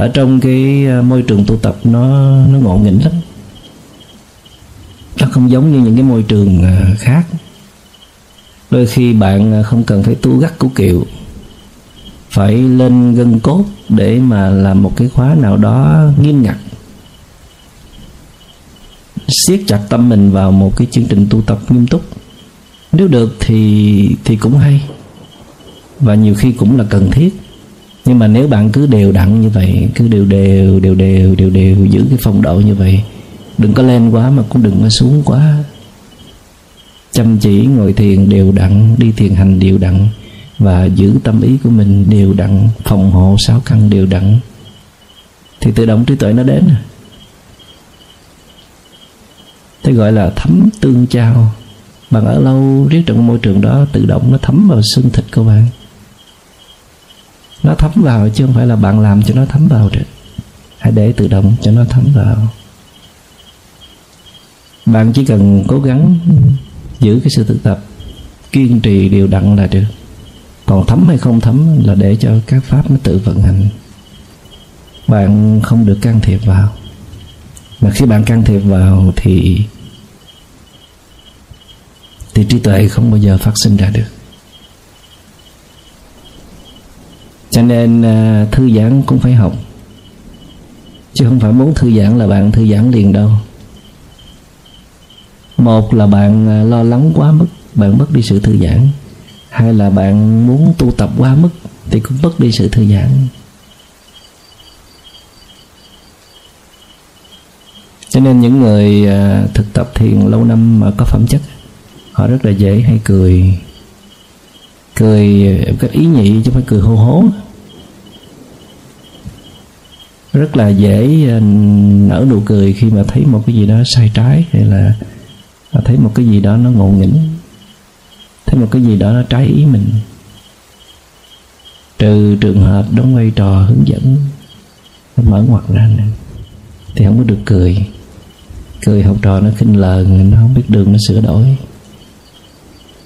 ở trong cái ờ, môi trường tu tập nó nó ngộ nghĩnh lắm. Nó không giống như những cái môi trường ờ, khác. Đôi khi bạn ờ, không cần phải tu gắt củ kiệu. Phải lên gân cốt để mà làm một cái khóa nào đó nghiêm ngặt. Siết chặt tâm mình vào một cái chương trình tu tập nghiêm túc. Nếu được thì thì cũng hay. Và nhiều khi cũng là cần thiết nhưng mà nếu bạn cứ đều đặn như vậy, cứ đều đều đều đều đều đều giữ cái phong độ như vậy, đừng có lên quá mà cũng đừng có xuống quá. Chăm chỉ, ngồi thiền đều đặn, đi thiền hành đều đặn và giữ tâm ý của mình đều đặn, phòng hộ sáu căn đều đặn. Thì tự động trí tuệ nó đến. Thế gọi là thấm tương trao bạn ở lâu riết trong môi trường đó, tự động nó thấm vào xương thịt của bạn nó thấm vào chứ không phải là bạn làm cho nó thấm vào được. Hãy để tự động cho nó thấm vào. Bạn chỉ cần cố gắng giữ cái sự thực tập, kiên trì đều đặn là được. Còn thấm hay không thấm là để cho các pháp nó tự vận hành. Bạn không được can thiệp vào. Mà khi bạn can thiệp vào thì thì trí tuệ không bao giờ phát sinh ra được. Cho nên à, thư giãn cũng phải học. Chứ không phải muốn thư giãn là bạn thư giãn liền đâu. Một là bạn à, lo lắng quá mức, bạn mất đi sự thư giãn. Hay là bạn muốn tu tập quá mức thì cũng mất đi sự thư giãn. Cho nên những người à, thực tập thiền lâu năm mà có phẩm chất, họ rất là dễ hay cười cười một cách ý nhị chứ không phải cười hô hố. Rất là dễ à, nở nụ cười khi mà thấy một cái gì đó sai trái, hay là thấy một cái gì đó nó ngộ nghĩnh, thấy một cái gì đó nó trái ý mình. Trừ trường hợp đóng vai trò hướng dẫn, mở ngoặt ra nữa thì không có được cười. Cười học trò nó khinh lờn, nó không biết đường nó sửa đổi.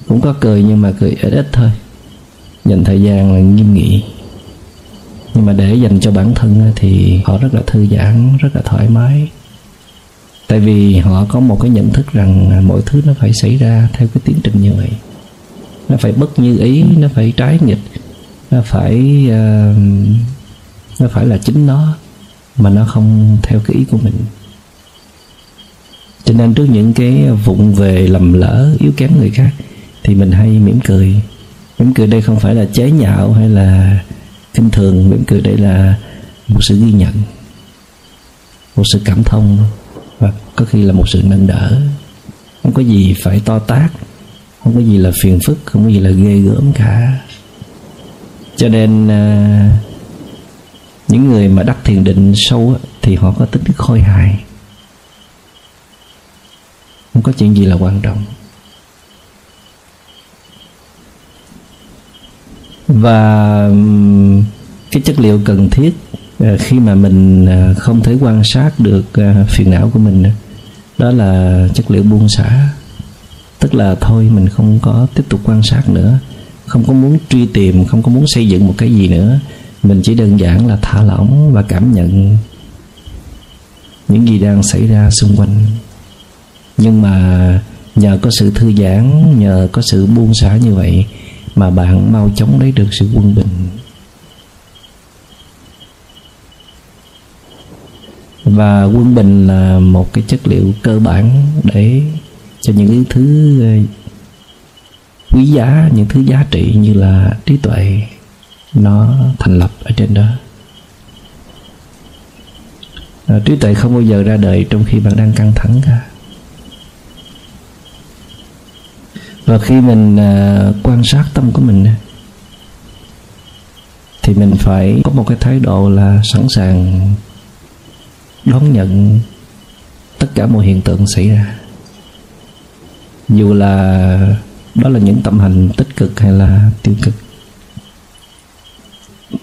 Cũng có cười nhưng mà cười ít ít thôi dành thời gian là nghiêm nghị. Nhưng mà để dành cho bản thân thì họ rất là thư giãn rất là thoải mái. Tại vì họ có một cái nhận thức rằng mọi thứ nó phải xảy ra theo cái tiến trình như vậy. Nó phải bất như ý nó phải trái nghịch nó phải uh, nó phải là chính nó mà nó không theo cái ý của mình. Cho nên trước những cái vụng về lầm lỡ yếu kém người khác thì mình hay mỉm cười mỉm cười đây không phải là chế nhạo hay là kinh thường. Mỉm cười đây là một sự ghi nhận một sự cảm thông. Và có khi là một sự nâng đỡ. Không có gì phải to tác không có gì là phiền phức không có gì là ghê gớm cả. Cho nên à, những người mà đắc thiền định sâu thì họ có tính khôi hài. Không có chuyện gì là quan trọng. Và cái chất liệu cần thiết ờ, khi mà mình ờ, không thể quan sát được ờ, phiền não của mình đó là chất liệu buông xả. Tức là thôi, mình không có tiếp tục quan sát nữa, không có muốn truy tìm, không có muốn xây dựng một cái gì nữa. Mình chỉ đơn giản là thả lỏng và cảm nhận những gì đang xảy ra xung quanh. Nhưng mà nhờ có sự thư giãn, nhờ có sự buông xả như vậy mà bạn mau chóng lấy được sự quân bình. Và quân bình là một cái chất liệu cơ bản để cho những thứ ờ, quý giá những thứ giá trị như là trí tuệ nó thành lập ở trên đó. À, trí tuệ không bao giờ ra đời trong khi bạn đang căng thẳng cả. Và khi mình à, quan sát tâm của mình thì mình phải có một cái thái độ là sẵn sàng đón nhận tất cả mọi hiện tượng xảy ra. Dù là đó là những tâm hành tích cực hay là tiêu cực.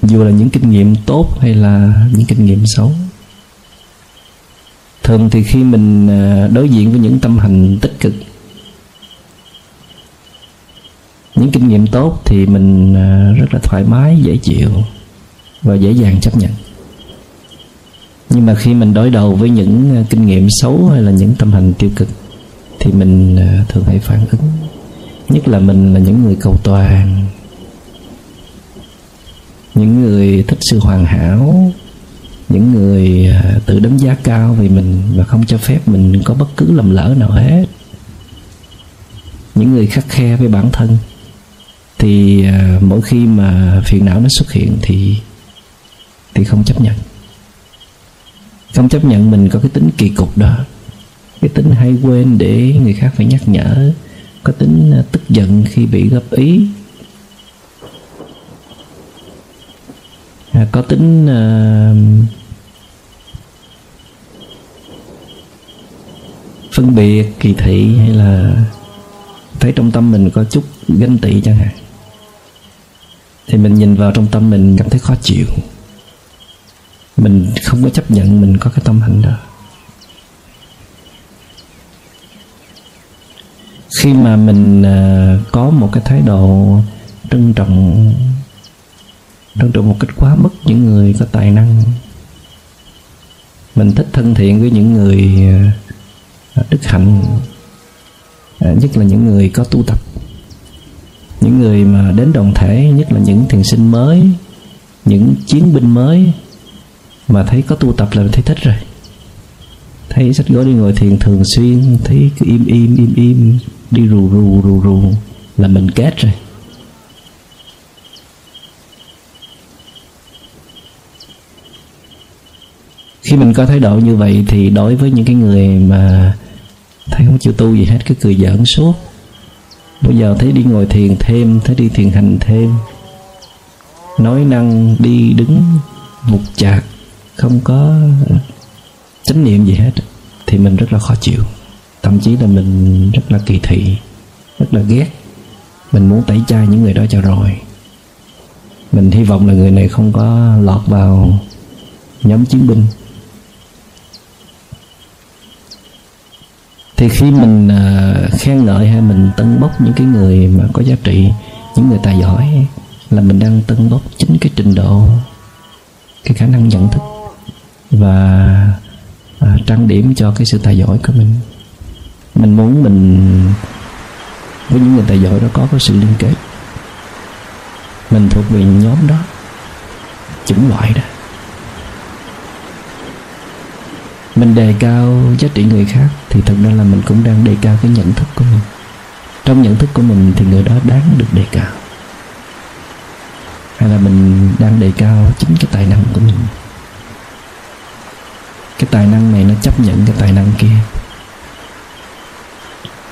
Dù là những kinh nghiệm tốt hay là những kinh nghiệm xấu. Thường thì khi mình à, đối diện với những tâm hành tích cực những kinh nghiệm tốt thì mình ờ, rất là thoải mái, dễ chịu và dễ dàng chấp nhận. Nhưng mà khi mình đối đầu với những ờ, kinh nghiệm xấu hay là những tâm hành tiêu cực thì mình ờ, thường hay phản ứng. Nhất là mình là những người cầu toàn, những người thích sự hoàn hảo, những người tự đánh giá cao về mình và không cho phép mình có bất cứ lầm lỡ nào hết. Những người khắc khe với bản thân thì ờ, mỗi khi mà phiền não nó xuất hiện thì thì không chấp nhận. Không chấp nhận mình có cái tính kỳ cục đó. Cái tính hay quên để người khác phải nhắc nhở. Có tính ờ, tức giận khi bị góp ý. À, có tính uh, phân biệt kỳ thị hay là thấy trong tâm mình có chút ganh tị chẳng hạn thì mình nhìn vào trong tâm mình cảm thấy khó chịu. Mình không có chấp nhận mình có cái tâm hạnh đó. Khi mà mình à, có một cái thái độ trân trọng trân trọng một cách quá mức những người có tài năng, mình thích thân thiện với những người à, đức hạnh à, nhất là những người có tu tập những người mà đến đồng thể, nhất là những thiền sinh mới, những chiến binh mới mà thấy có tu tập là thấy thích rồi. Thấy sách gói đi ngồi thiền thường xuyên, thấy cứ im im im im, đi rù rù rù rù là mình kết rồi. Khi mình có thái độ như vậy thì đối với những cái người mà thấy không chịu tu gì hết, cứ cười giỡn suốt bây giờ thấy đi ngồi thiền thêm, thấy đi thiền hành thêm. Nói năng đi đứng vụt chạc, không có chánh niệm gì hết, thì mình rất là khó chịu. Thậm chí là mình rất là kỳ thị, rất là ghét. Mình muốn tẩy chay những người đó cho rồi. Mình hy vọng là người này không có lọt vào nhóm chiến binh. Thì khi mình à, khen ngợi hay mình tân bốc những cái người mà có giá trị những người tài giỏi là mình đang tân bốc chính cái trình độ cái khả năng nhận thức và à, trang điểm cho cái sự tài giỏi của mình. Mình muốn mình với những người tài giỏi đó có cái sự liên kết. Mình thuộc về nhóm đó chủng loại đó mình đề cao giá trị người khác thì thật ra là mình cũng đang đề cao cái nhận thức của mình. Trong nhận thức của mình thì người đó đáng được đề cao. Hay là mình đang đề cao chính cái tài năng của mình. Cái tài năng này nó chấp nhận cái tài năng kia.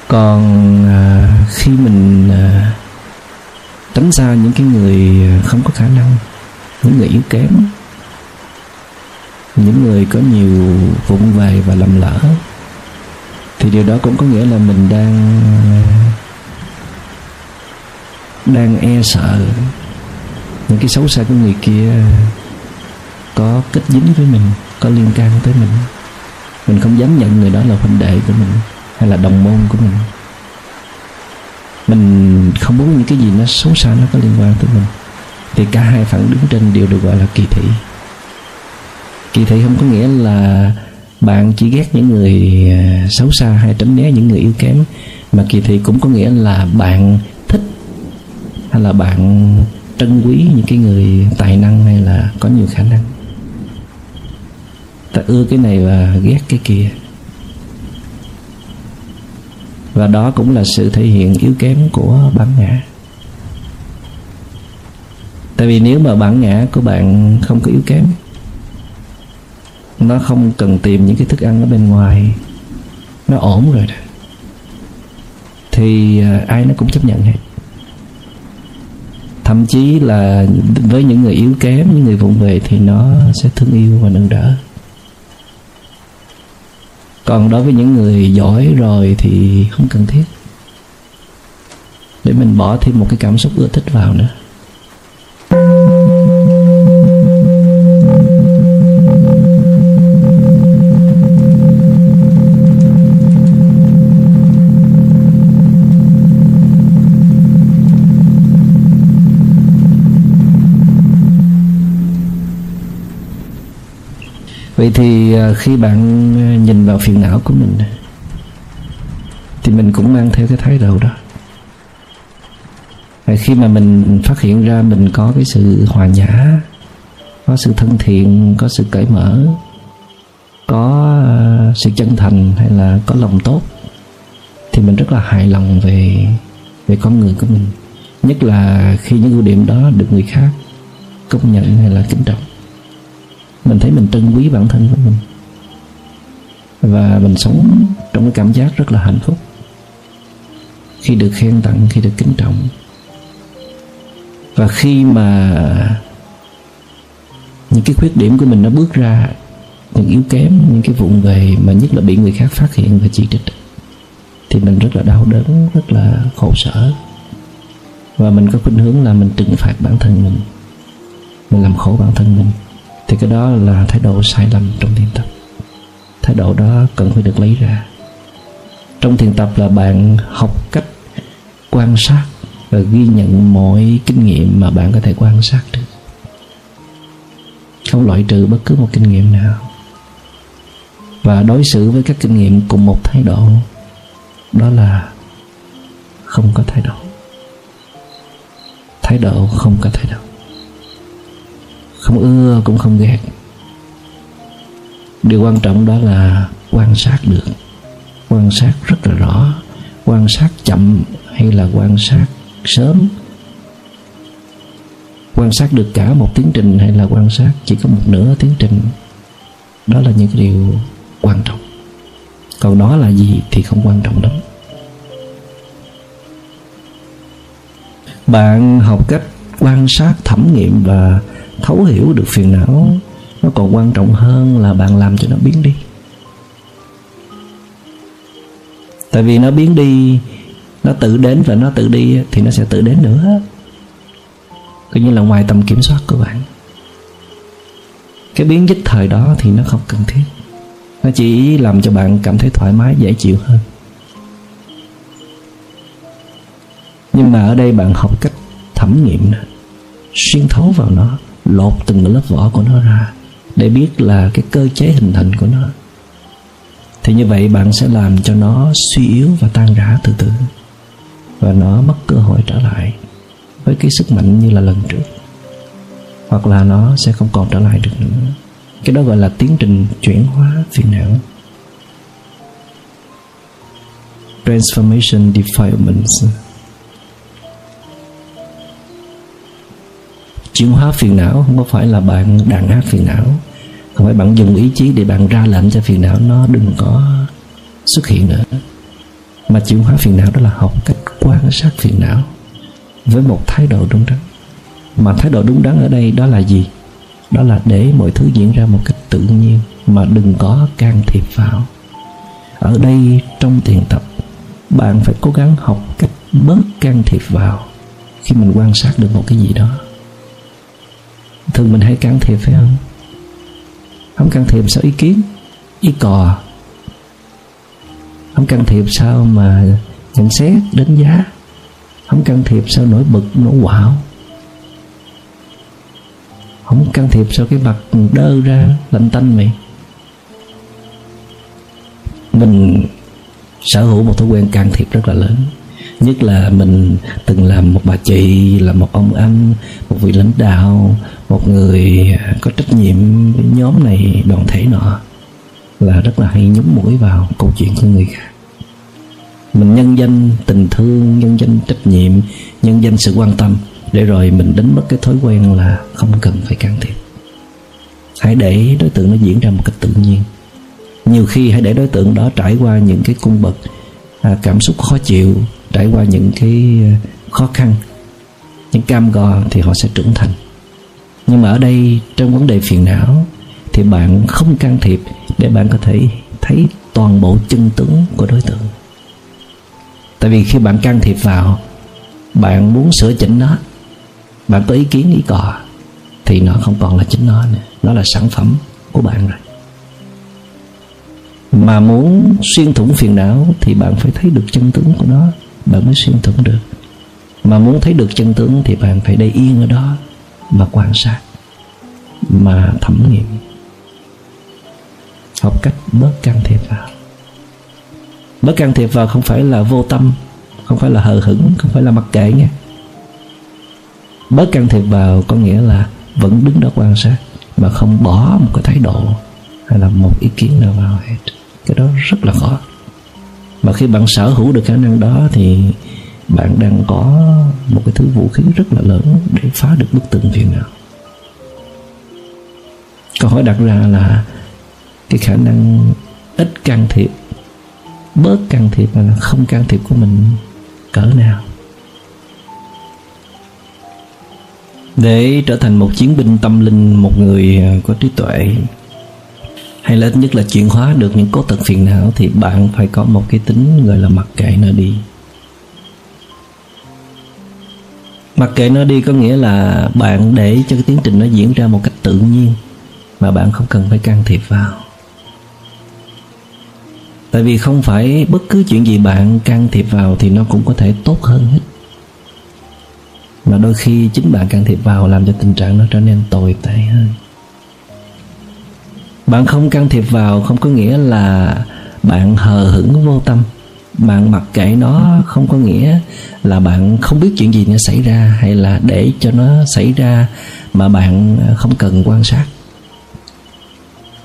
Còn à, khi mình à, tránh xa những cái người à, không có khả năng những người yếu kém những người có nhiều vụng về và lầm lỡ. Thì điều đó cũng có nghĩa là mình đang đang e sợ những cái xấu xa của người kia có kết dính với mình, có liên can tới mình. Mình không dám nhận người đó là huynh đệ của mình hay là đồng môn của mình. Mình không muốn những cái gì nó xấu xa nó có liên quan tới mình. Thì cả hai phản đứng trên đều được gọi là kỳ thị kỳ thị không có nghĩa là bạn chỉ ghét những người à, xấu xa hay tránh né những người yếu kém, mà kỳ thị cũng có nghĩa là bạn thích hay là bạn trân quý những cái người tài năng hay là có nhiều khả năng. Ta ưa cái này và ghét cái kia. Và đó cũng là sự thể hiện yếu kém của bản ngã. Tại vì nếu mà bản ngã của bạn không có yếu kém nó không cần tìm những cái thức ăn ở bên ngoài. Nó ổn rồi đó. Thì à, ai nó cũng chấp nhận hết. Thậm chí là với những người yếu kém, những người vụng về thì nó sẽ thương yêu và nâng đỡ. Còn đối với những người giỏi rồi thì không cần thiết. Để mình bỏ thêm một cái cảm xúc ưa thích vào nữa. Vậy thì à, khi bạn à, nhìn vào phiền não của mình, thì mình cũng mang theo cái thái độ đó. Và khi mà mình phát hiện ra mình có cái sự hòa nhã, có sự thân thiện, có sự cởi mở, có à, sự chân thành hay là có lòng tốt, thì mình rất là hài lòng về về con người của mình. Nhất là khi những ưu điểm đó được người khác công nhận hay là kính trọng mình thấy mình trân quý bản thân của mình. Và mình sống trong cái cảm giác rất là hạnh phúc. Khi được khen tặng, khi được kính trọng. Và khi mà những cái khuyết điểm của mình nó bước ra, những yếu kém, những cái vụn về mà nhất là bị người khác phát hiện và chỉ trích, thì mình rất là đau đớn, rất là khổ sở. Và mình có khuynh hướng là mình trừng phạt bản thân mình. Mình làm khổ bản thân mình thì cái đó là thái độ sai lầm trong thiền tập. Thái độ đó cần phải được lấy ra. Trong thiền tập là bạn học cách quan sát và ghi nhận mọi kinh nghiệm mà bạn có thể quan sát được. Không loại trừ bất cứ một kinh nghiệm nào. Và đối xử với các kinh nghiệm cùng một thái độ, đó là không có thái độ. Thái độ không có thái độ không ưa, cũng không ghét. Điều quan trọng đó là quan sát được. Quan sát rất là rõ. Quan sát chậm hay là quan sát sớm? Quan sát được cả một tiến trình hay là quan sát chỉ có một nửa tiến trình? Đó là những cái điều quan trọng. Còn đó là gì thì không quan trọng lắm. Bạn học cách quan sát thẩm nghiệm và thấu hiểu được phiền não, nó còn quan trọng hơn là bạn làm cho nó biến đi. Tại vì nó biến đi, nó tự đến và nó tự đi thì nó sẽ tự đến nữa. Coi như là ngoài tầm kiểm soát của bạn. Cái biến dích thời đó thì nó không cần thiết. Nó chỉ làm cho bạn cảm thấy thoải mái, dễ chịu hơn. Nhưng mà ở đây bạn học cách thẩm nghiệm xuyên thấu vào nó lột từng lớp vỏ của nó ra để biết là cái cơ chế hình thành của nó. Thì như vậy bạn sẽ làm cho nó suy yếu và tan rã từ từ, và nó mất cơ hội trở lại với cái sức mạnh như là lần trước, hoặc là nó sẽ không còn trở lại được nữa. Cái đó gọi là tiến trình chuyển hóa phiền não. Transformation defilements. Chuyển hóa phiền não, không có phải là bạn đàn áp phiền não. Không phải bạn dùng ý chí để bạn ra lệnh cho phiền não nó đừng có xuất hiện nữa. Mà chuyển hóa phiền não đó là học cách quan sát phiền não với một thái độ đúng đắn. Mà thái độ đúng đắn ở đây đó là gì? Đó là để mọi thứ diễn ra một cách tự nhiên, mà đừng có can thiệp vào. Ở đây trong thiền tập, bạn phải cố gắng học cách bớt can thiệp vào khi mình quan sát được một cái gì đó thường mình hay can thiệp, phải không? Không can thiệp sao ý kiến, ý cò? Không can thiệp sao mà nhận xét, đánh giá? Không can thiệp sao nổi bực, nổi quạo? Không can thiệp sao cái mặt đơ ra, lạnh tanh vậy mình sở hữu một thói quen can thiệp rất là lớn. Nhất là mình từng làm một bà chị, là một ông anh, một vị lãnh đạo một người có trách nhiệm với nhóm này đoàn thể nọ là rất là hay nhúng mũi vào câu chuyện của người khác. Mình nhân danh tình thương nhân danh trách nhiệm nhân danh sự quan tâm để rồi mình đánh mất cái thói quen là không cần phải can thiệp. Hãy để đối tượng nó diễn ra một cách tự nhiên. Nhiều khi hãy để đối tượng đó trải qua những cái cung bậc à, cảm xúc khó chịu trải qua những cái à, khó khăn những cam go thì họ sẽ trưởng thành nhưng mà ở đây, trong vấn đề phiền não, thì bạn không can thiệp để bạn có thể thấy toàn bộ chân tướng của đối tượng. Tại vì khi bạn can thiệp vào, bạn muốn sửa chỉnh nó, bạn có ý kiến, ý cò, thì nó không còn là chính nó nữa. Nó là sản phẩm của bạn rồi. Mà muốn xuyên thủng phiền não, thì bạn phải thấy được chân tướng của nó, bạn mới xuyên thủng được. Mà muốn thấy được chân tướng, thì bạn phải để yên ở đó mà quan sát, mà thẩm nghiệm học cách bớt can thiệp vào. Bớt can thiệp vào không phải là vô tâm, không phải là hờ hững, không phải là mặc kệ nha. Bớt can thiệp vào có nghĩa là vẫn đứng đó quan sát, mà không bỏ một cái thái độ hay là một ý kiến nào vào hết. Cái đó rất là khó. Mà khi bạn sở hữu được khả năng đó thì bạn đang có một cái thứ vũ khí rất là lớn để phá được bức tường phiền não câu hỏi đặt ra là cái khả năng ít can thiệp, bớt can thiệp là không can thiệp của mình cỡ nào? Để trở thành một chiến binh tâm linh, một người à, có trí tuệ, hay là ít nhất là chuyển hóa được những cố tật phiền não, thì bạn phải có một cái tính gọi là mặc kệ nó đi. Mặc kệ nó đi có nghĩa là bạn để cho cái tiến trình nó diễn ra một cách tự nhiên mà bạn không cần phải can thiệp vào. Tại vì không phải bất cứ chuyện gì bạn can thiệp vào thì nó cũng có thể tốt hơn hết. Mà đôi khi chính bạn can thiệp vào làm cho tình trạng nó trở nên tồi tệ hơn. Bạn không can thiệp vào không có nghĩa là bạn hờ hững vô tâm bạn mặc kệ nó không có nghĩa là bạn không biết chuyện gì nó xảy ra hay là để cho nó xảy ra mà bạn không cần quan sát.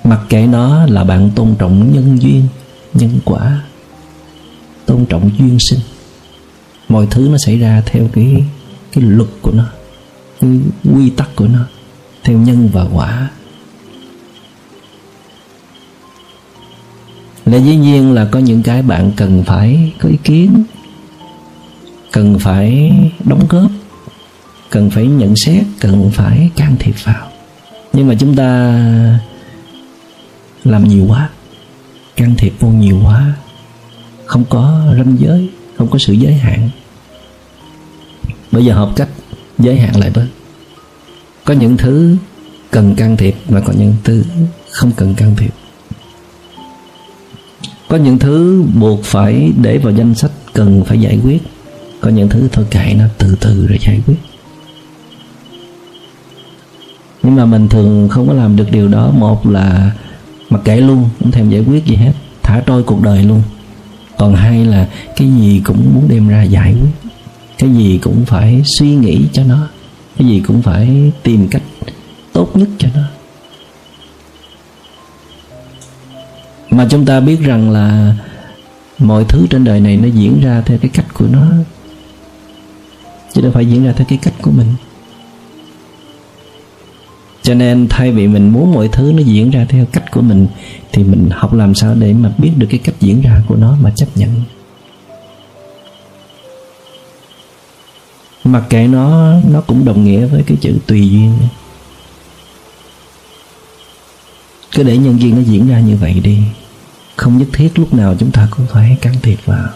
Mặc kệ nó là bạn tôn trọng nhân duyên, nhân quả, tôn trọng duyên sinh. Mọi thứ nó xảy ra theo cái cái luật của nó, cái quy tắc của nó, theo nhân và quả. Là dĩ nhiên là có những cái bạn cần phải có ý kiến, cần phải đóng góp, cần phải nhận xét, cần phải can thiệp vào. Nhưng mà chúng ta làm nhiều quá, can thiệp vô nhiều quá, không có ranh giới, không có sự giới hạn. Bây giờ học cách, giới hạn lại bớt có những thứ cần can thiệp mà có những thứ không cần can thiệp có những thứ buộc phải để vào danh sách cần phải giải quyết. Có những thứ thôi kệ nó, từ từ rồi giải quyết. Nhưng mà mình thường không có làm được điều đó. Một là mặc kệ luôn, không thèm giải quyết gì hết. Thả trôi cuộc đời luôn. Còn hai là cái gì cũng muốn đem ra giải quyết. Cái gì cũng phải suy nghĩ cho nó. Cái gì cũng phải tìm cách tốt nhất cho nó. Mà chúng ta biết rằng là mọi thứ trên đời này nó diễn ra theo cái cách của nó. Chứ đâu phải diễn ra theo cái cách của mình. Cho nên thay vì mình muốn mọi thứ nó diễn ra theo cách của mình, thì mình học làm sao để mà biết được cái cách diễn ra của nó mà chấp nhận. Mặc kệ nó nó cũng đồng nghĩa với cái chữ tùy duyên. Cứ để nhân duyên nó diễn ra như vậy đi không nhất thiết lúc nào chúng ta cũng phải can thiệp vào.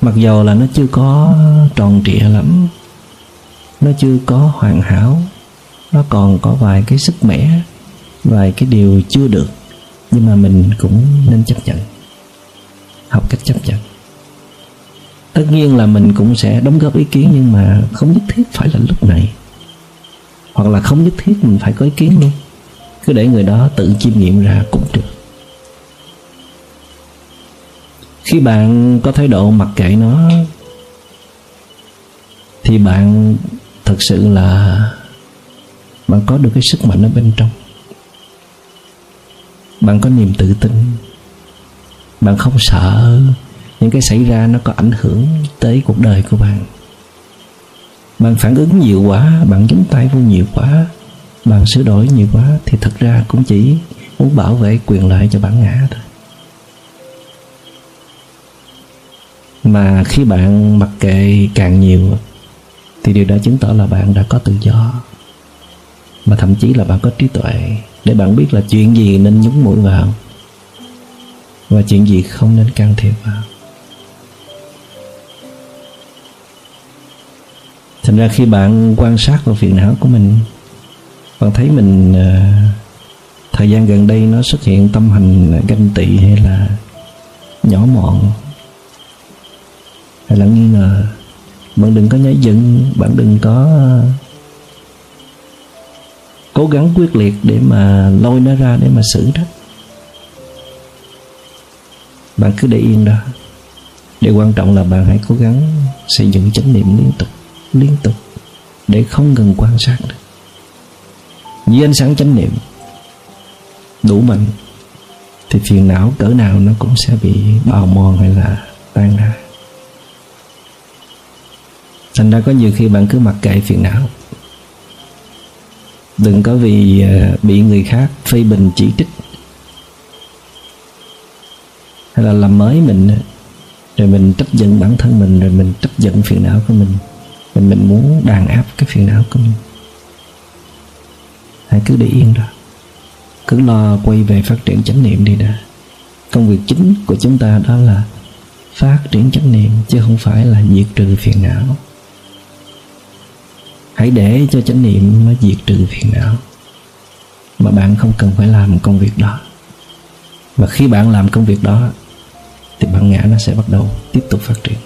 Mặc dầu là nó chưa có tròn trịa lắm, nó chưa có hoàn hảo, nó còn có vài cái sức mẻ, vài cái điều chưa được, nhưng mà mình cũng nên chấp nhận, học cách chấp nhận. Tất nhiên là mình cũng sẽ đóng góp ý kiến, nhưng mà không nhất thiết phải là lúc này. Hoặc là không nhất thiết mình phải có ý kiến luôn cứ để người đó tự chiêm nghiệm ra cũng được. Khi bạn có thái độ mặc kệ nó, thì bạn thật sự là bạn có được cái sức mạnh ở bên trong. Bạn có niềm tự tin. Bạn không sợ những cái xảy ra nó có ảnh hưởng tới cuộc đời của bạn. Bạn phản ứng nhiều quá, bạn chống tay vô nhiều quá bạn sửa đổi nhiều quá thì thật ra cũng chỉ muốn bảo vệ quyền lợi cho bản ngã thôi. Mà khi bạn mặc kệ càng nhiều thì điều đó chứng tỏ là bạn đã có tự do. Mà thậm chí là bạn có trí tuệ để bạn biết là chuyện gì nên nhúng mũi vào và chuyện gì không nên can thiệp vào. Thành ra khi bạn quan sát vào phiền não của mình bạn thấy mình ờ, thời gian gần đây nó xuất hiện tâm hành ganh tị hay là nhỏ mọn, hay là nghi ngờ. Bạn đừng có nhảy dựng, bạn đừng có ờ, cố gắng quyết liệt để mà lôi nó ra để mà xử đó. Bạn cứ để yên đó. Điều quan trọng là bạn hãy cố gắng xây dựng chánh niệm liên tục liên tục để không ngừng quan sát được với ánh sáng chánh niệm, đủ mạnh thì phiền não cỡ nào nó cũng sẽ bị bào mòn hay là tan ra. Thành ra có nhiều khi bạn cứ mặc kệ phiền não. Đừng có vì ờ, bị người khác phê bình chỉ trích hay là làm mới mình rồi mình trách giận bản thân mình, rồi mình trách giận phiền não của mình. Mình mình muốn đàn áp cái phiền não của mình hãy cứ để yên đó. Cứ lo quay về phát triển chánh niệm đi đã. Công việc chính của chúng ta đó là phát triển chánh niệm, chứ không phải là diệt trừ phiền não. Hãy để cho chánh niệm nó diệt trừ phiền não. Mà bạn không cần phải làm công việc đó. Và khi bạn làm công việc đó, thì bản ngã nó sẽ bắt đầu tiếp tục phát triển.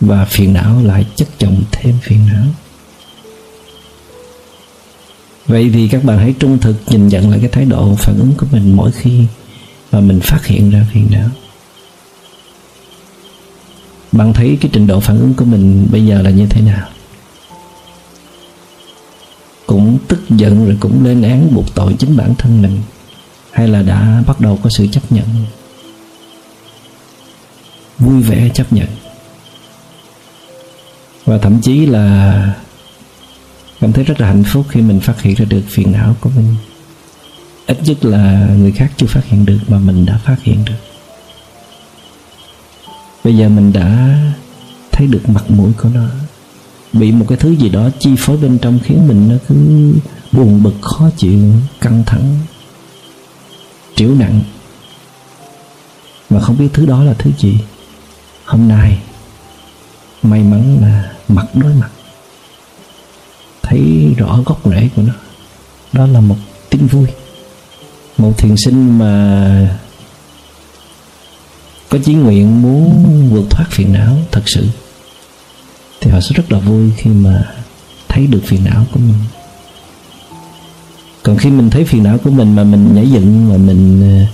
Và phiền não lại chất chồng thêm phiền não vậy thì các bạn hãy trung thực nhìn nhận lại cái thái độ phản ứng của mình mỗi khi mà mình phát hiện ra phiền não bạn thấy cái trình độ phản ứng của mình bây giờ là như thế nào? Cũng tức giận rồi cũng lên án buộc tội chính bản thân mình, hay là đã bắt đầu có sự chấp nhận? Vui vẻ chấp nhận. Và thậm chí là cảm thấy rất là hạnh phúc khi mình phát hiện ra được phiền não của mình. Ít nhất là người khác chưa phát hiện được mà mình đã phát hiện được. Bây giờ mình đã thấy được mặt mũi của nó. Bị một cái thứ gì đó chi phối bên trong khiến mình nó cứ buồn bực, khó chịu, căng thẳng triểu nặng. Mà không biết thứ đó là thứ gì. Hôm nay, may mắn là mặt đối mặt thấy rõ gốc rễ của nó. Đó là một tin vui. Một thiền sinh mà có chí nguyện muốn vượt thoát phiền não, thật sự. Thì họ sẽ rất là vui khi mà thấy được phiền não của mình. Còn khi mình thấy phiền não của mình mà mình nhảy dựng, mà mình ờ,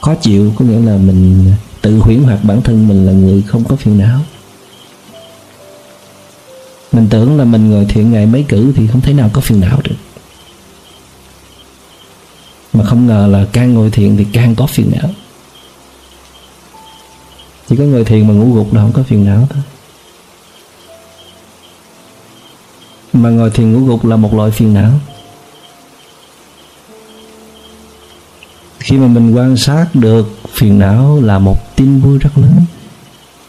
khó chịu, có nghĩa là mình tự huyễn hoặc bản thân mình là người không có phiền não mình tưởng là mình ngồi thiện ngày mấy cử thì không thể nào có phiền não được. Mà không ngờ là càng ngồi thiện thì càng có phiền não. Chỉ có ngồi thiền mà ngủ gục là không có phiền não thôi. Mà ngồi thiền ngủ gục là một loại phiền não. Khi mà mình quan sát được phiền não là một tin vui rất lớn,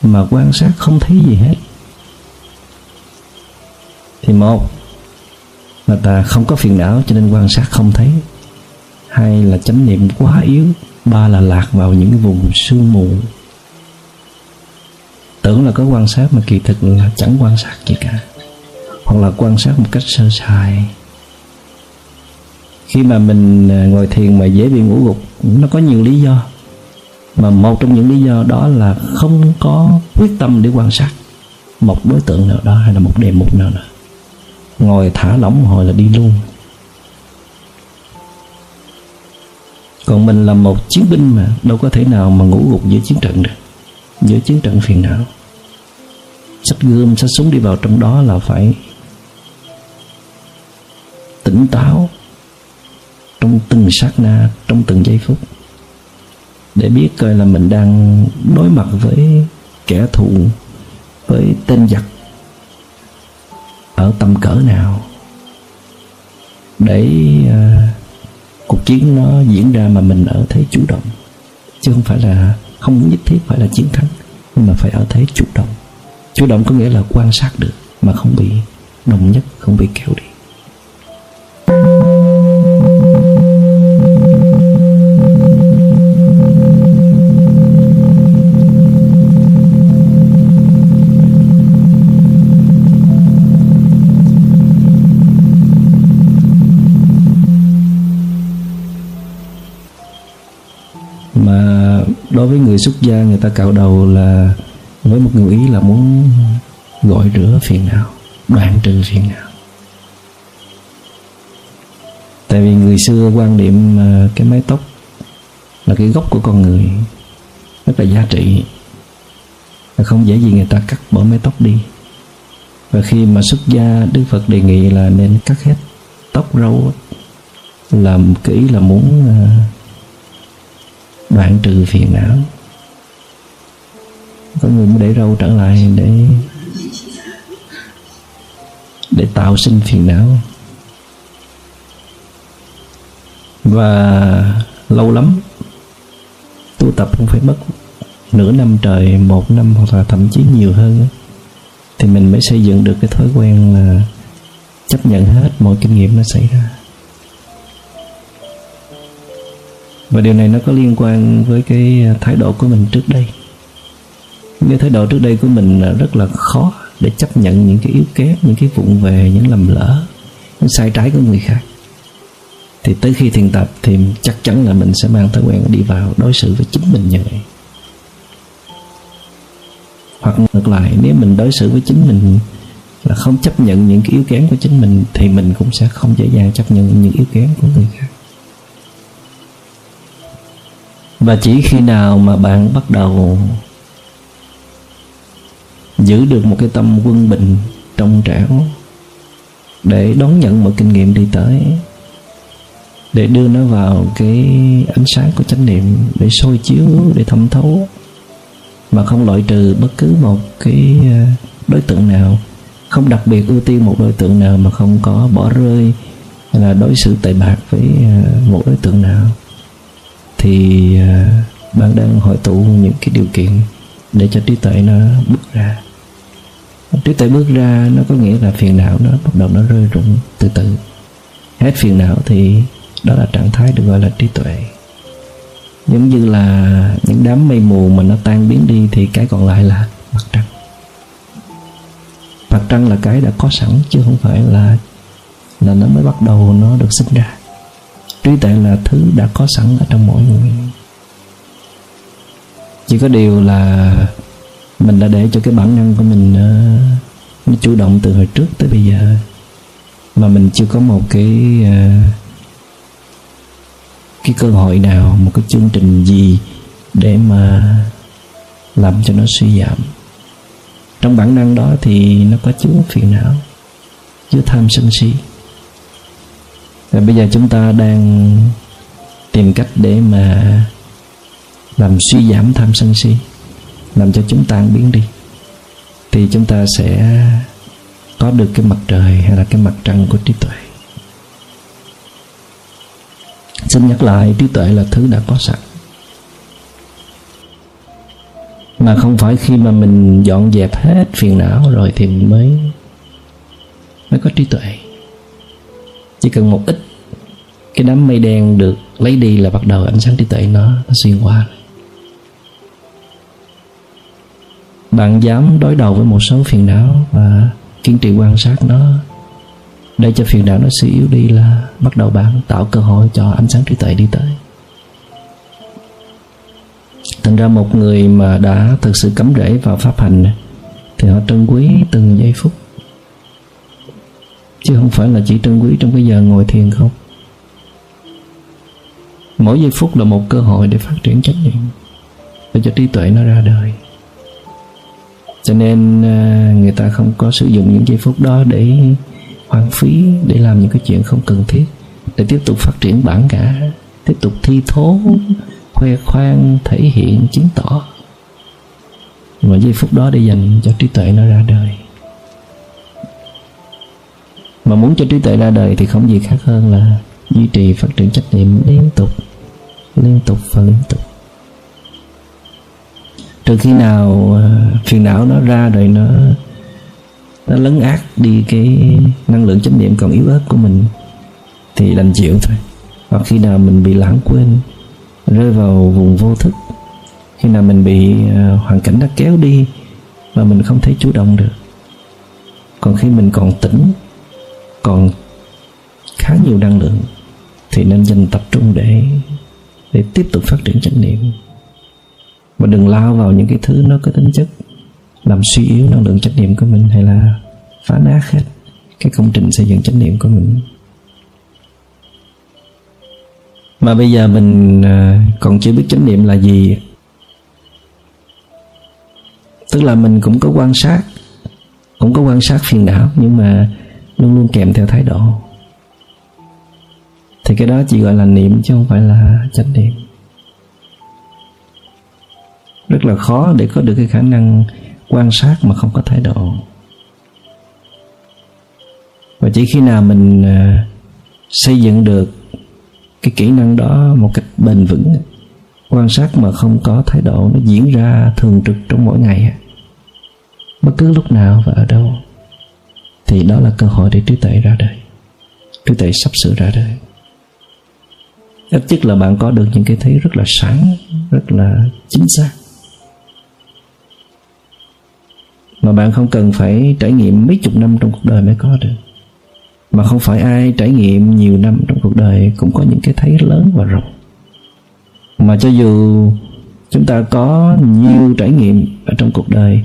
mà quan sát không thấy gì hết một là ta không có phiền não cho nên quan sát không thấy. Hai là chánh niệm quá yếu, ba là lạc vào những vùng sương mù. Tưởng là có quan sát mà kỳ thực là chẳng quan sát gì cả, hoặc là quan sát một cách sơ sài. Khi mà mình à, ngồi thiền mà dễ bị ngủ gục, nó có nhiều lý do. Mà một trong những lý do đó là không có quyết tâm để quan sát một đối tượng nào đó hay là một đề mục nào đó ngồi thả lỏng hồi là đi luôn. Còn mình là một chiến binh mà, đâu có thể nào mà ngủ gục giữa chiến trận được, giữa chiến trận phiền não. Sách gươm sách súng đi vào trong đó là phải tỉnh táo trong từng sát na, trong từng giây phút, để biết coi là mình đang đối mặt với kẻ thù, với tên giặc ở tầm cỡ nào để uh, cuộc chiến nó diễn ra mà mình ở thế chủ động? Chứ không phải là không nhất thiết phải là chiến thắng nhưng mà phải ở thế chủ động. Chủ động có nghĩa là quan sát được mà không bị đồng nhất không bị kéo đi. Người xuất gia người ta cạo đầu là với một người ý là muốn gọi rửa phiền não, đoạn trừ phiền não. Tại vì người xưa quan niệm à, cái mái tóc là cái gốc của con người, rất là giá trị. Không dễ gì người ta cắt bỏ mái tóc đi. Và khi mà xuất gia, đức phật đề nghị là nên cắt hết tóc râu làm kỹ là muốn à, đoạn trừ phiền não có người mới để râu trở lại để để tạo sinh phiền não. Và lâu lắm, tu tập không phải mất nửa năm trời, một năm hoặc là thậm chí nhiều hơn thì mình mới xây dựng được cái thói quen là chấp nhận hết mọi kinh nghiệm nó xảy ra. Và điều này nó có liên quan với cái thái độ của mình trước đây cái thái độ trước đây của mình là rất là khó để chấp nhận những cái yếu kém, những cái vụng về, những lầm lỡ, những sai trái của người khác. Thì tới khi thiền tập thì chắc chắn là mình sẽ mang thói quen đi vào đối xử với chính mình như vậy. Hoặc ngược lại, nếu mình đối xử với chính mình là không chấp nhận những cái yếu kém của chính mình thì mình cũng sẽ không dễ dàng chấp nhận những yếu kém của người khác. Và chỉ khi nào mà bạn bắt đầu giữ được một cái tâm quân bình trong trẻo để đón nhận mọi kinh nghiệm đi tới, để đưa nó vào cái ánh sáng của chánh niệm, để soi chiếu, để thẩm thấu, mà không loại trừ bất cứ một cái ờ, đối tượng nào, không đặc biệt ưu tiên một đối tượng nào mà không có bỏ rơi hay là đối xử tệ bạc với ờ, một đối tượng nào. Thì ờ, bạn đang hội tụ những cái điều kiện để cho trí tuệ nó bước ra trí tuệ bước ra, nó có nghĩa là phiền não nó bắt đầu nó rơi rụng từ từ. Hết phiền não thì đó là trạng thái được gọi là trí tuệ. Giống như là những đám mây mù mà nó tan biến đi thì cái còn lại là mặt trăng. Mặt trăng là cái đã có sẵn, chứ không phải là là nó mới bắt đầu nó được sinh ra. Trí tuệ là thứ đã có sẵn ở trong mỗi người. Chỉ có điều là mình đã để cho cái bản năng của mình nó, nó chủ động từ hồi trước tới bây giờ. Mà mình chưa có một cái uh, cái cơ hội nào một cái chương trình gì để mà làm cho nó suy giảm. Trong bản năng đó thì nó có chứa phiền não chứa tham sân si. Và bây giờ chúng ta đang tìm cách để mà làm suy giảm tham sân si làm cho chúng tan biến đi. Thì chúng ta sẽ có được cái mặt trời hay là cái mặt trăng của trí tuệ. Xin nhắc lại trí tuệ là thứ đã có sẵn. Mà không phải khi mà mình dọn dẹp hết phiền não rồi thì mới mới có trí tuệ. Chỉ cần một ít cái đám mây đen được lấy đi là bắt đầu ánh sáng trí tuệ nó, nó xuyên qua. Bạn dám đối đầu với một số phiền não và kiên trì quan sát nó, để cho phiền não nó suy yếu đi là bắt đầu bạn tạo cơ hội cho ánh sáng trí tuệ đi tới. Thành ra một người mà đã thực sự cấm rễ vào pháp hành thì họ trân quý từng giây phút. Chứ không phải là chỉ trân quý trong cái giờ ngồi thiền không. Mỗi giây phút là một cơ hội để phát triển trách nhiệm để cho trí tuệ nó ra đời cho nên ờ, người ta không có sử dụng những giây phút đó để hoang phí, để làm những cái chuyện không cần thiết, để tiếp tục phát triển bản ngã tiếp tục thi thố, khoe khoang, thể hiện, chứng tỏ. Mà giây phút đó để dành cho trí tuệ nó ra đời. Mà muốn cho trí tuệ ra đời thì không gì khác hơn là duy trì phát triển trách nhiệm liên tục liên tục và liên tục trừ khi nào ờ, phiền não nó ra rồi nó nó lấn át đi cái năng lượng chánh niệm còn yếu ớt của mình, thì đành chịu thôi. Hoặc khi nào mình bị lãng quên, rơi vào vùng vô thức, khi nào mình bị ờ, hoàn cảnh nó kéo đi mà mình không thể chủ động được. Còn khi mình còn tỉnh, còn khá nhiều năng lượng, thì nên dành tập trung để để tiếp tục phát triển chánh niệm và đừng lao vào những cái thứ nó có tính chất làm suy yếu năng lượng chánh niệm của mình hay là phá nát hết cái công trình xây dựng chánh niệm của mình. Mà bây giờ mình à, còn chưa biết chánh niệm là gì. Tức là mình cũng có quan sát, cũng có quan sát phiền não nhưng mà luôn luôn kèm theo thái độ. Thì cái đó chỉ gọi là niệm chứ không phải là chánh niệm rất là khó để có được cái khả năng quan sát mà không có thái độ. Và chỉ khi nào mình à, xây dựng được cái kỹ năng đó một cách bền vững, quan sát mà không có thái độ, nó diễn ra thường trực trong mỗi ngày bất cứ lúc nào và ở đâu, thì đó là cơ hội để trí tuệ ra đời, trí tuệ sắp sửa ra đời. Ít nhất là bạn có được những cái thấy rất là sáng, rất là chính xác. Mà bạn không cần phải trải nghiệm mấy chục năm trong cuộc đời mới có được. Mà không phải ai trải nghiệm nhiều năm trong cuộc đời cũng có những cái thấy lớn và rộng. Mà cho dù chúng ta có nhiều trải nghiệm ở trong cuộc đời,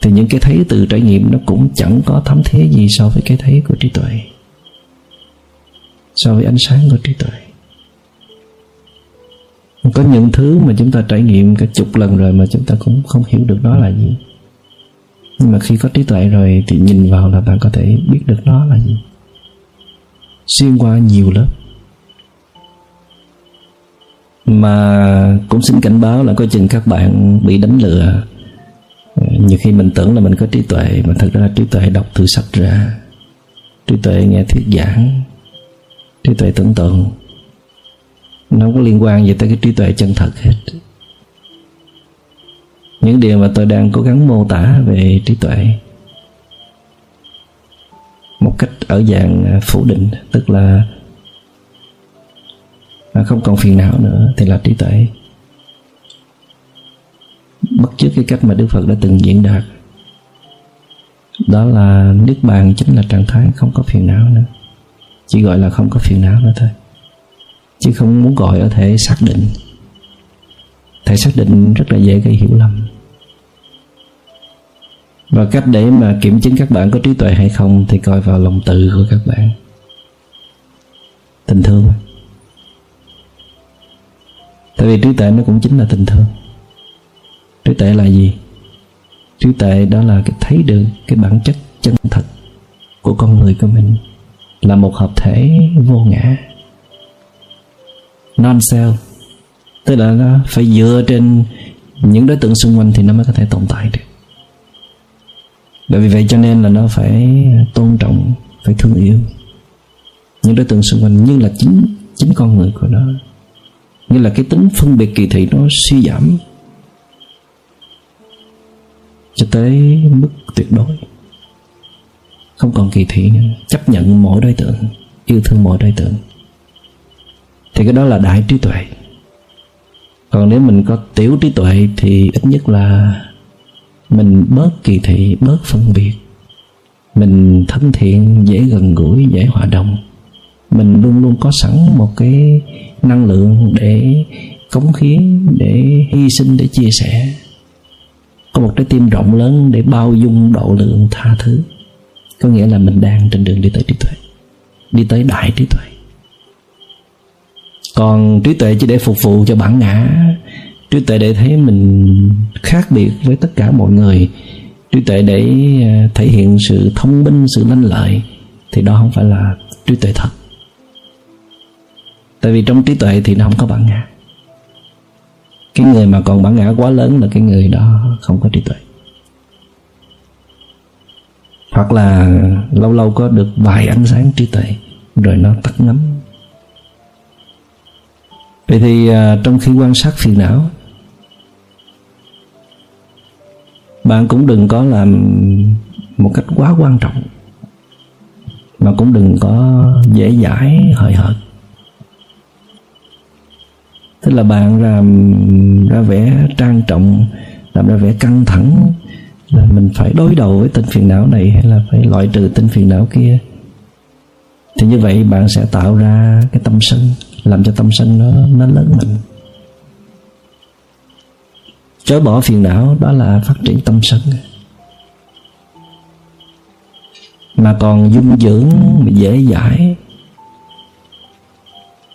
thì những cái thấy từ trải nghiệm nó cũng chẳng có thấm thế gì so với cái thấy của trí tuệ, so với ánh sáng của trí tuệ. Có những thứ mà chúng ta trải nghiệm cả chục lần rồi mà chúng ta cũng không hiểu được nó là gì nhưng mà khi có trí tuệ rồi thì nhìn vào là bạn có thể biết được nó là gì. Xuyên qua nhiều lớp. Mà cũng xin cảnh báo là có chừng các bạn bị đánh lừa. Ờ, nhiều khi mình tưởng là mình có trí tuệ mà thật ra trí tuệ đọc từ sách ra. Trí tuệ nghe thuyết giảng. Trí tuệ tưởng tượng. Nó không có liên quan gì tới cái trí tuệ chân thật hết những điều mà tôi đang cố gắng mô tả về trí tuệ một cách ở dạng à, phủ định, tức là à, không còn phiền não nữa thì là trí tuệ. Bất chước cái cách mà Đức Phật đã từng diễn đạt, đó là nước bàn chính là trạng thái không có phiền não nữa. Chỉ gọi là không có phiền não nữa thôi. Chứ không muốn gọi ở thể xác định. Thể xác định rất là dễ gây hiểu lầm và cách để mà kiểm chứng các bạn có trí tuệ hay không thì coi vào lòng từ của các bạn. Tình thương. Tại vì trí tuệ nó cũng chính là tình thương. Trí tuệ là gì? Trí tuệ đó là cái thấy được cái bản chất chân thật của con người của mình là một hợp thể vô ngã. Non self tức là nó phải dựa trên những đối tượng xung quanh thì nó mới có thể tồn tại được bởi vì vậy cho nên là nó phải tôn trọng, phải thương yêu những đối tượng xung quanh, như là chính chính con người của nó. Như là cái tính phân biệt kỳ thị nó suy giảm cho tới mức tuyệt đối. Không còn kỳ thị nữa. Chấp nhận mỗi đối tượng, yêu thương mỗi đối tượng. Thì cái đó là đại trí tuệ. Còn nếu mình có tiểu trí tuệ thì ít nhất là mình bớt kỳ thị, bớt phân biệt. Mình thân thiện, dễ gần gũi, dễ hòa đồng. Mình luôn luôn có sẵn một cái năng lượng để cống hiến, để hy sinh, để chia sẻ. Có một trái tim rộng lớn để bao dung độ lượng tha thứ. Có nghĩa là mình đang trên đường đi tới trí tuệ. Đi tới đại trí tuệ. Còn trí tuệ chỉ để phục vụ cho bản ngã trí tuệ để thấy mình khác biệt với tất cả mọi người. Trí tuệ để à, thể hiện sự thông minh, sự lanh lợi, thì đó không phải là trí tuệ thật. Tại vì trong trí tuệ thì nó không có bản ngã. Cái người mà còn bản ngã quá lớn là cái người đó không có trí tuệ hoặc là lâu lâu có được vài ánh sáng trí tuệ rồi nó tắt ngấm. Vậy thì à, trong khi quan sát phiền não bạn cũng đừng có làm một cách quá quan trọng, mà cũng đừng có dễ dãi, hời hợt. Tức là bạn làm ra vẻ trang trọng, làm ra vẻ căng thẳng, là mình phải đối đầu với tinh phiền não này hay là phải loại trừ tinh phiền não kia? Thì như vậy bạn sẽ tạo ra cái tâm sân, làm cho tâm sân nó nó lớn mạnh chối bỏ phiền não, đó là phát triển tâm sân. Mà còn dung dưỡng dễ dãi,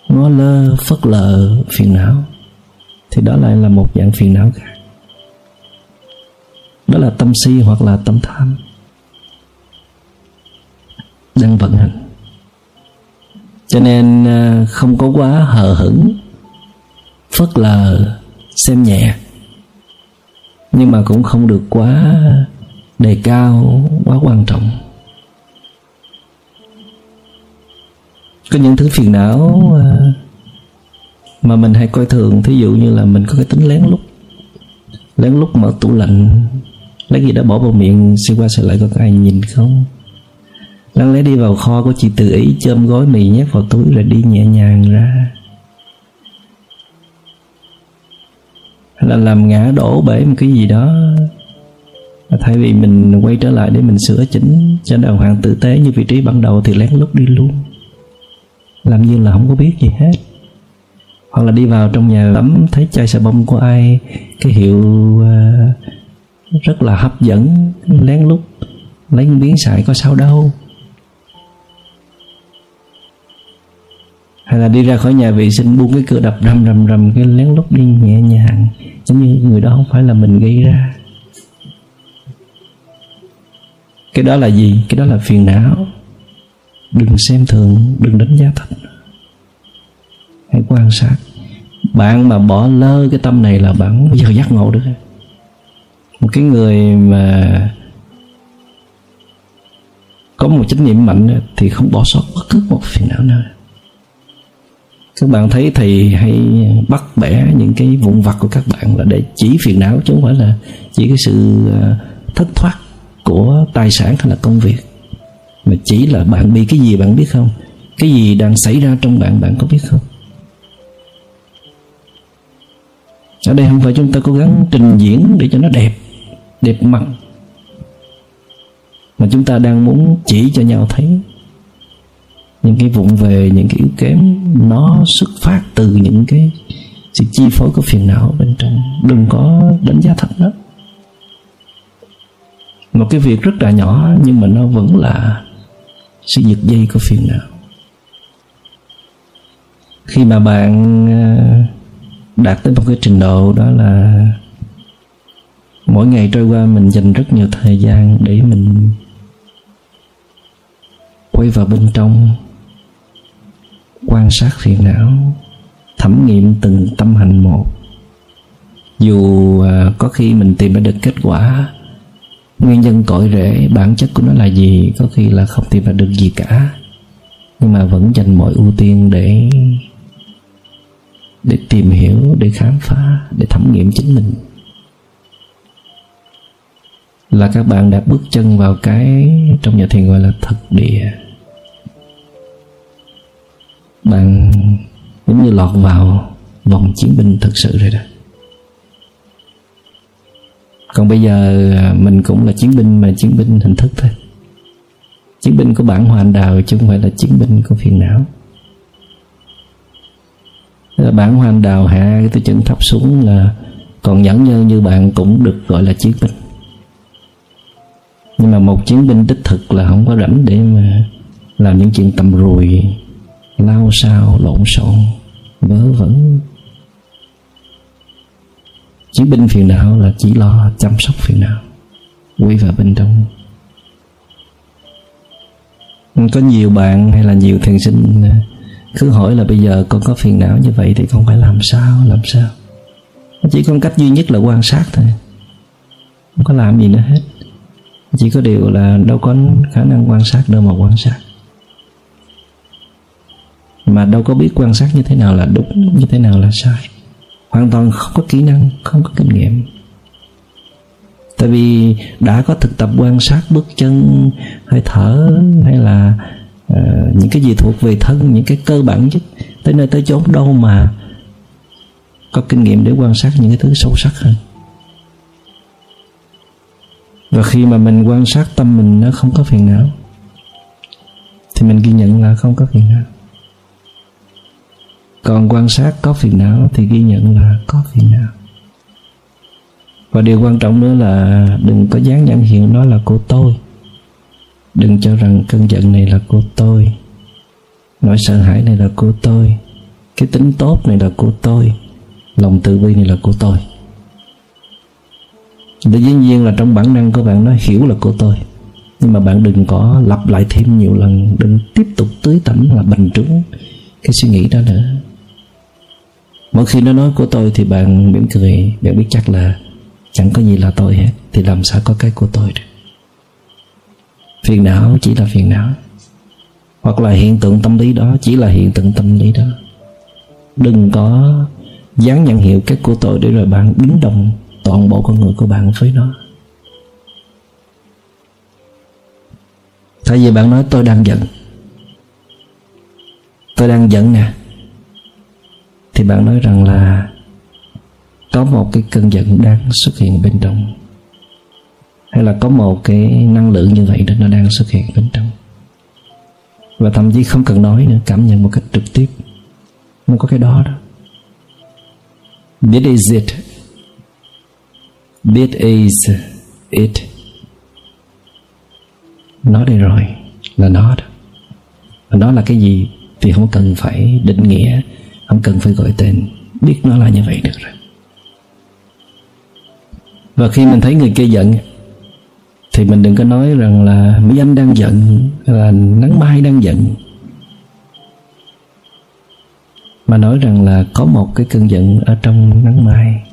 ngó lơ phất lờ phiền não, thì đó lại là một dạng phiền não khác. Đó là tâm si hoặc là tâm tham. Đang vận hành. Cho nên à, không có quá hờ hững phớt lờ, xem nhẹ nhưng mà cũng không được quá đề cao, quá quan trọng. Có những thứ phiền não à, mà mình hay coi thường. Thí dụ như là mình có cái tính lén lút. Lén lút mở tủ lạnh. Lấy gì đó bỏ vào miệng xem qua xem lại có ai nhìn không? Lặng lẽ đi vào kho của chị tự ý, chôm gói mì nhét vào túi rồi đi nhẹ nhàng ra. Là làm ngã đổ bể một cái gì đó. Thay vì mình quay trở lại để mình sửa chỉnh cho đàng hoàng tử tế như vị trí ban đầu thì lén lút đi luôn. Làm như là không có biết gì hết. Hoặc là đi vào trong nhà tắm thấy chai xà bông của ai cái hiệu uh, rất là hấp dẫn lén lút lấy miếng xài có sao đâu. Hay là đi ra khỏi nhà vệ sinh buông cái cửa đập rầm rầm rầm cái lén lút đi nhẹ nhàng giống như người đó không phải là mình gây ra. Cái đó là gì? Cái đó là phiền não. Đừng xem thường, đừng đánh giá thấp. Hãy quan sát. Bạn mà bỏ lơ cái tâm này là bạn không bao giờ giác ngộ được. Một cái người mà có một chánh niệm mạnh thì không bỏ sót bất cứ một phiền não nào các bạn thấy thầy hay bắt bẻ những cái vụn vặt của các bạn là để chỉ phiền não chứ không phải là chỉ cái sự à, thất thoát của tài sản hay là công việc. Mà chỉ là bạn bị cái gì bạn biết không? Cái gì đang xảy ra trong bạn bạn có biết không? Ở đây không phải chúng ta cố gắng trình diễn để cho nó đẹp đẹp mặt. Mà chúng ta đang muốn chỉ cho nhau thấy những cái vụng về, những cái yếu kém nó xuất phát từ những cái sự chi phối của phiền não bên trong. Đừng có đánh giá thấp nó. Một cái việc rất là nhỏ, nhưng mà nó vẫn là sự giật dây của phiền não. Khi mà bạn ờ, đạt tới một cái trình độ đó là mỗi ngày trôi qua mình dành rất nhiều thời gian để mình quay vào bên trong quan sát phiền não, thẩm nghiệm từng tâm hành một. Dù à, có khi mình tìm ra được kết quả, nguyên nhân cội rễ bản chất của nó là gì, có khi là không tìm ra được gì cả. Nhưng mà vẫn dành mọi ưu tiên để để tìm hiểu, để khám phá, để thẩm nghiệm chính mình. Là các bạn đã bước chân vào cái, trong nhà thiền gọi là thực địa bạn giống như lọt vào vòng chiến binh thực sự rồi đó. Còn bây giờ à, mình cũng là chiến binh mà chiến binh hình thức thôi. Chiến binh của bản hoàn đào chứ không phải là chiến binh của phiền não. Là bản hoàn đào hạ cái chân thấp xuống là còn nhẫn nhơ như bạn cũng được gọi là chiến binh. Nhưng mà một chiến binh đích thực là không có rảnh để mà làm những chuyện tầm rùi lao sao lộn xộn, vớ vẩn. Chiến binh phiền não là chỉ lo chăm sóc phiền não quay vào bên trong. Có nhiều bạn hay là nhiều thiền sinh, cứ hỏi là bây giờ con có phiền não như vậy thì con phải làm sao làm sao? Chỉ có cách duy nhất là quan sát thôi, không có làm gì nữa hết. Chỉ có điều là đâu có khả năng quan sát đâu mà quan sát mà đâu có biết quan sát như thế nào là đúng như thế nào là sai. Hoàn toàn không có kỹ năng không có kinh nghiệm. Tại vì đã có thực tập quan sát bước chân hơi thở hay là uh, những cái gì thuộc về thân những cái cơ bản nhất tới nơi tới chốn đâu mà có kinh nghiệm để quan sát những cái thứ sâu sắc hơn. Và khi mà mình quan sát tâm mình nó không có phiền não thì mình ghi nhận là không có phiền não còn quan sát có phiền não thì ghi nhận là có phiền não. Và điều quan trọng nữa là đừng có dán nhãn hiệu nó là của tôi. Đừng cho rằng cơn giận này là của tôi. Nỗi sợ hãi này là của tôi. Cái tính tốt này là của tôi. Lòng từ bi này là của tôi. Thì dĩ nhiên là trong bản năng của bạn nó hiểu là của tôi. Nhưng mà bạn đừng có lặp lại thêm nhiều lần, đừng tiếp tục tưới tẩm là bành trướng cái suy nghĩ đó nữa mỗi khi nó nói của tôi thì bạn mỉm cười, bạn biết chắc là chẳng có gì là tôi hết, thì làm sao có cái của tôi được? Phiền não chỉ là phiền não. Hoặc là hiện tượng tâm lý đó chỉ là hiện tượng tâm lý đó. Đừng có dán nhãn hiệu cái của tôi để rồi bạn biến động toàn bộ con người của bạn với nó. Tại vì bạn nói tôi đang giận. Tôi đang giận nè. Thì bạn nói rằng là Có một cái cơn giận đang xuất hiện bên trong. Hay là có một cái năng lượng như vậy đó Nó đang xuất hiện bên trong. Và thậm chí không cần nói nữa, Cảm nhận một cách trực tiếp. Nó có cái đó đó. Biết is it. Biết is it. Nó đây rồi Là nó đó. Và nó là cái gì Thì không cần phải định nghĩa. Không cần phải gọi tên. Biết nó là như vậy được rồi. Và khi mình thấy người kia giận, Thì mình đừng có nói rằng là Mỹ Anh đang giận Là nắng mai đang giận. Mà nói rằng là có một cái cơn giận Ở trong nắng mai,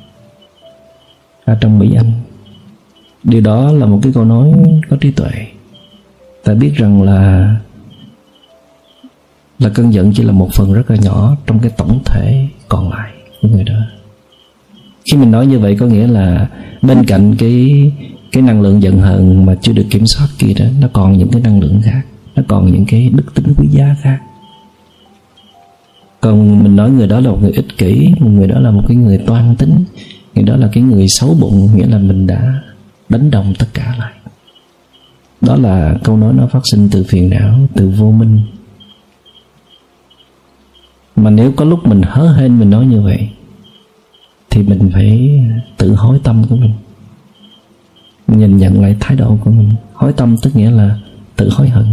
Ở trong Mỹ Anh. Điều đó là một cái câu nói có trí tuệ. Ta biết rằng là là cơn giận chỉ là một phần rất là nhỏ trong cái tổng thể còn lại của người đó. Khi mình nói như vậy có nghĩa là bên cạnh cái cái năng lượng giận hờn mà chưa được kiểm soát kia đó, nó còn những cái năng lượng khác, nó còn những cái đức tính quý giá khác. Còn mình nói người đó là một người ích kỷ người đó là một cái người toan tính, người đó là cái người xấu bụng, nghĩa là mình đã đánh đồng tất cả lại. Đó là câu nói nó phát sinh từ phiền não, từ vô minh mà nếu có lúc mình hớ hên mình nói như vậy, thì mình phải tự hối tâm của mình. Nhìn nhận lại thái độ của mình. Hối tâm tức nghĩa là tự hối hận.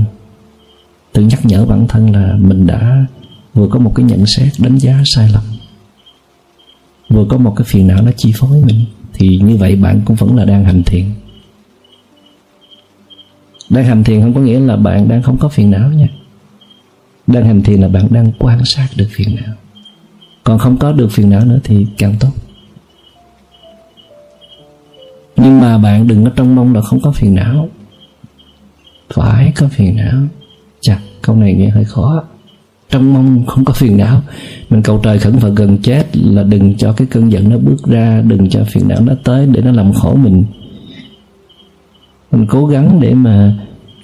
Tự nhắc nhở bản thân là mình đã vừa có một cái nhận xét đánh giá sai lầm, vừa có một cái phiền não nó chi phối mình, thì như vậy bạn cũng vẫn là đang hành thiện. Đang hành thiền không có nghĩa là bạn đang không có phiền não nha đang hành thiền là bạn đang quan sát được phiền não. Còn không có được phiền não nữa thì càng tốt. Nhưng mà bạn đừng có trông mong là không có phiền não. Phải có phiền não. Chặt, câu này nghe hơi khó. Trong mong không có phiền não. Mình cầu trời khẩn Phật gần chết là đừng cho cái cơn giận nó bước ra, đừng cho phiền não nó tới để nó làm khổ mình. Mình cố gắng để mà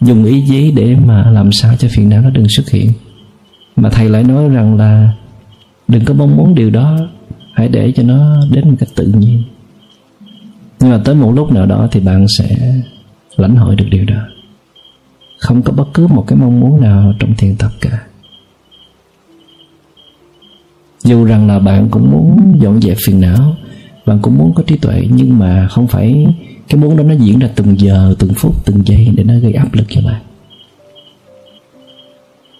dùng ý chí để mà làm sao cho phiền não nó đừng xuất hiện mà thầy lại nói rằng là đừng có mong muốn điều đó, hãy để cho nó đến một cách tự nhiên. Nhưng mà tới một lúc nào đó thì bạn sẽ lãnh hội được điều đó. Không có bất cứ một cái mong muốn nào trong thiền tập cả. Dù rằng là bạn cũng muốn dọn dẹp phiền não, bạn cũng muốn có trí tuệ, nhưng mà không phải cái muốn đó nó diễn ra từng giờ, từng phút, từng giây để nó gây áp lực cho bạn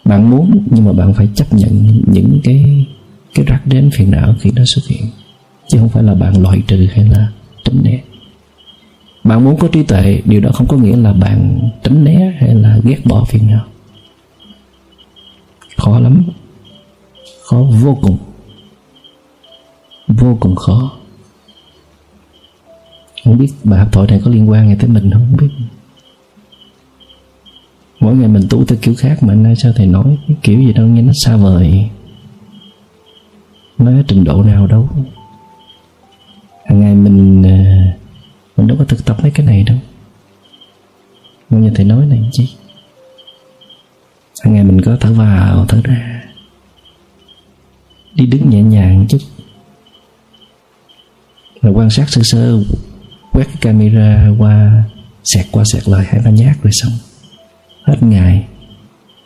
bạn muốn nhưng mà bạn phải chấp nhận những cái cái rắc đến phiền não khi nó xuất hiện. Chứ không phải là bạn loại trừ hay là tránh né. Bạn muốn có trí tuệ điều đó không có nghĩa là bạn tránh né hay là ghét bỏ phiền não. Khó lắm. Khó vô cùng. Vô cùng khó. Không biết bài học thoại này có liên quan gì tới mình không, biết mỗi ngày mình tu theo kiểu khác mà nay sao thầy nói cái kiểu gì đâu, nghe nó xa vời. Nó trình độ nào đâu. Hàng ngày mình ờ, mình đâu có thực tập mấy cái này đâu. Mà giờ thầy nói này chi? Hàng ngày mình có thở vào, thở ra. Đi đứng nhẹ nhàng chút. Rồi quan sát sơ sơ, quét cái camera qua sẹt qua sẹt lại, hai ba nhát rồi xong hết ngày.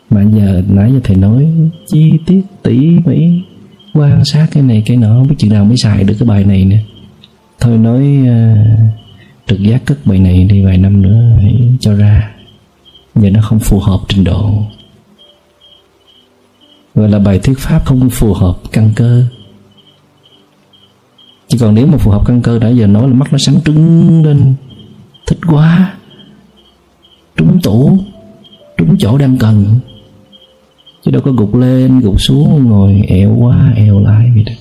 Mà giờ nãy giờ thầy nói chi tiết tỉ mỉ quan sát cái này cái nọ không biết chừng nào mới xài được cái bài này nè thôi nói uh, trực giác cất bài này đi vài năm nữa hãy cho ra. Giờ nó không phù hợp trình độ. Gọi là bài thuyết pháp không phù hợp căn cơ. Chỉ còn nếu mà phù hợp căn cơ đã giờ nói là mắt nó sáng trứng lên. Thích quá. Trúng tủ đúng chỗ đang cần. Chứ đâu có gục lên, gục xuống ngồi ẹo quá, ẹo lại vậy đó.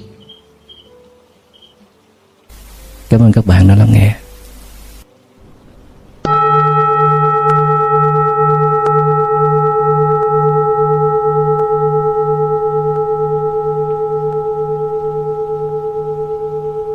Cảm ơn các bạn đã lắng nghe.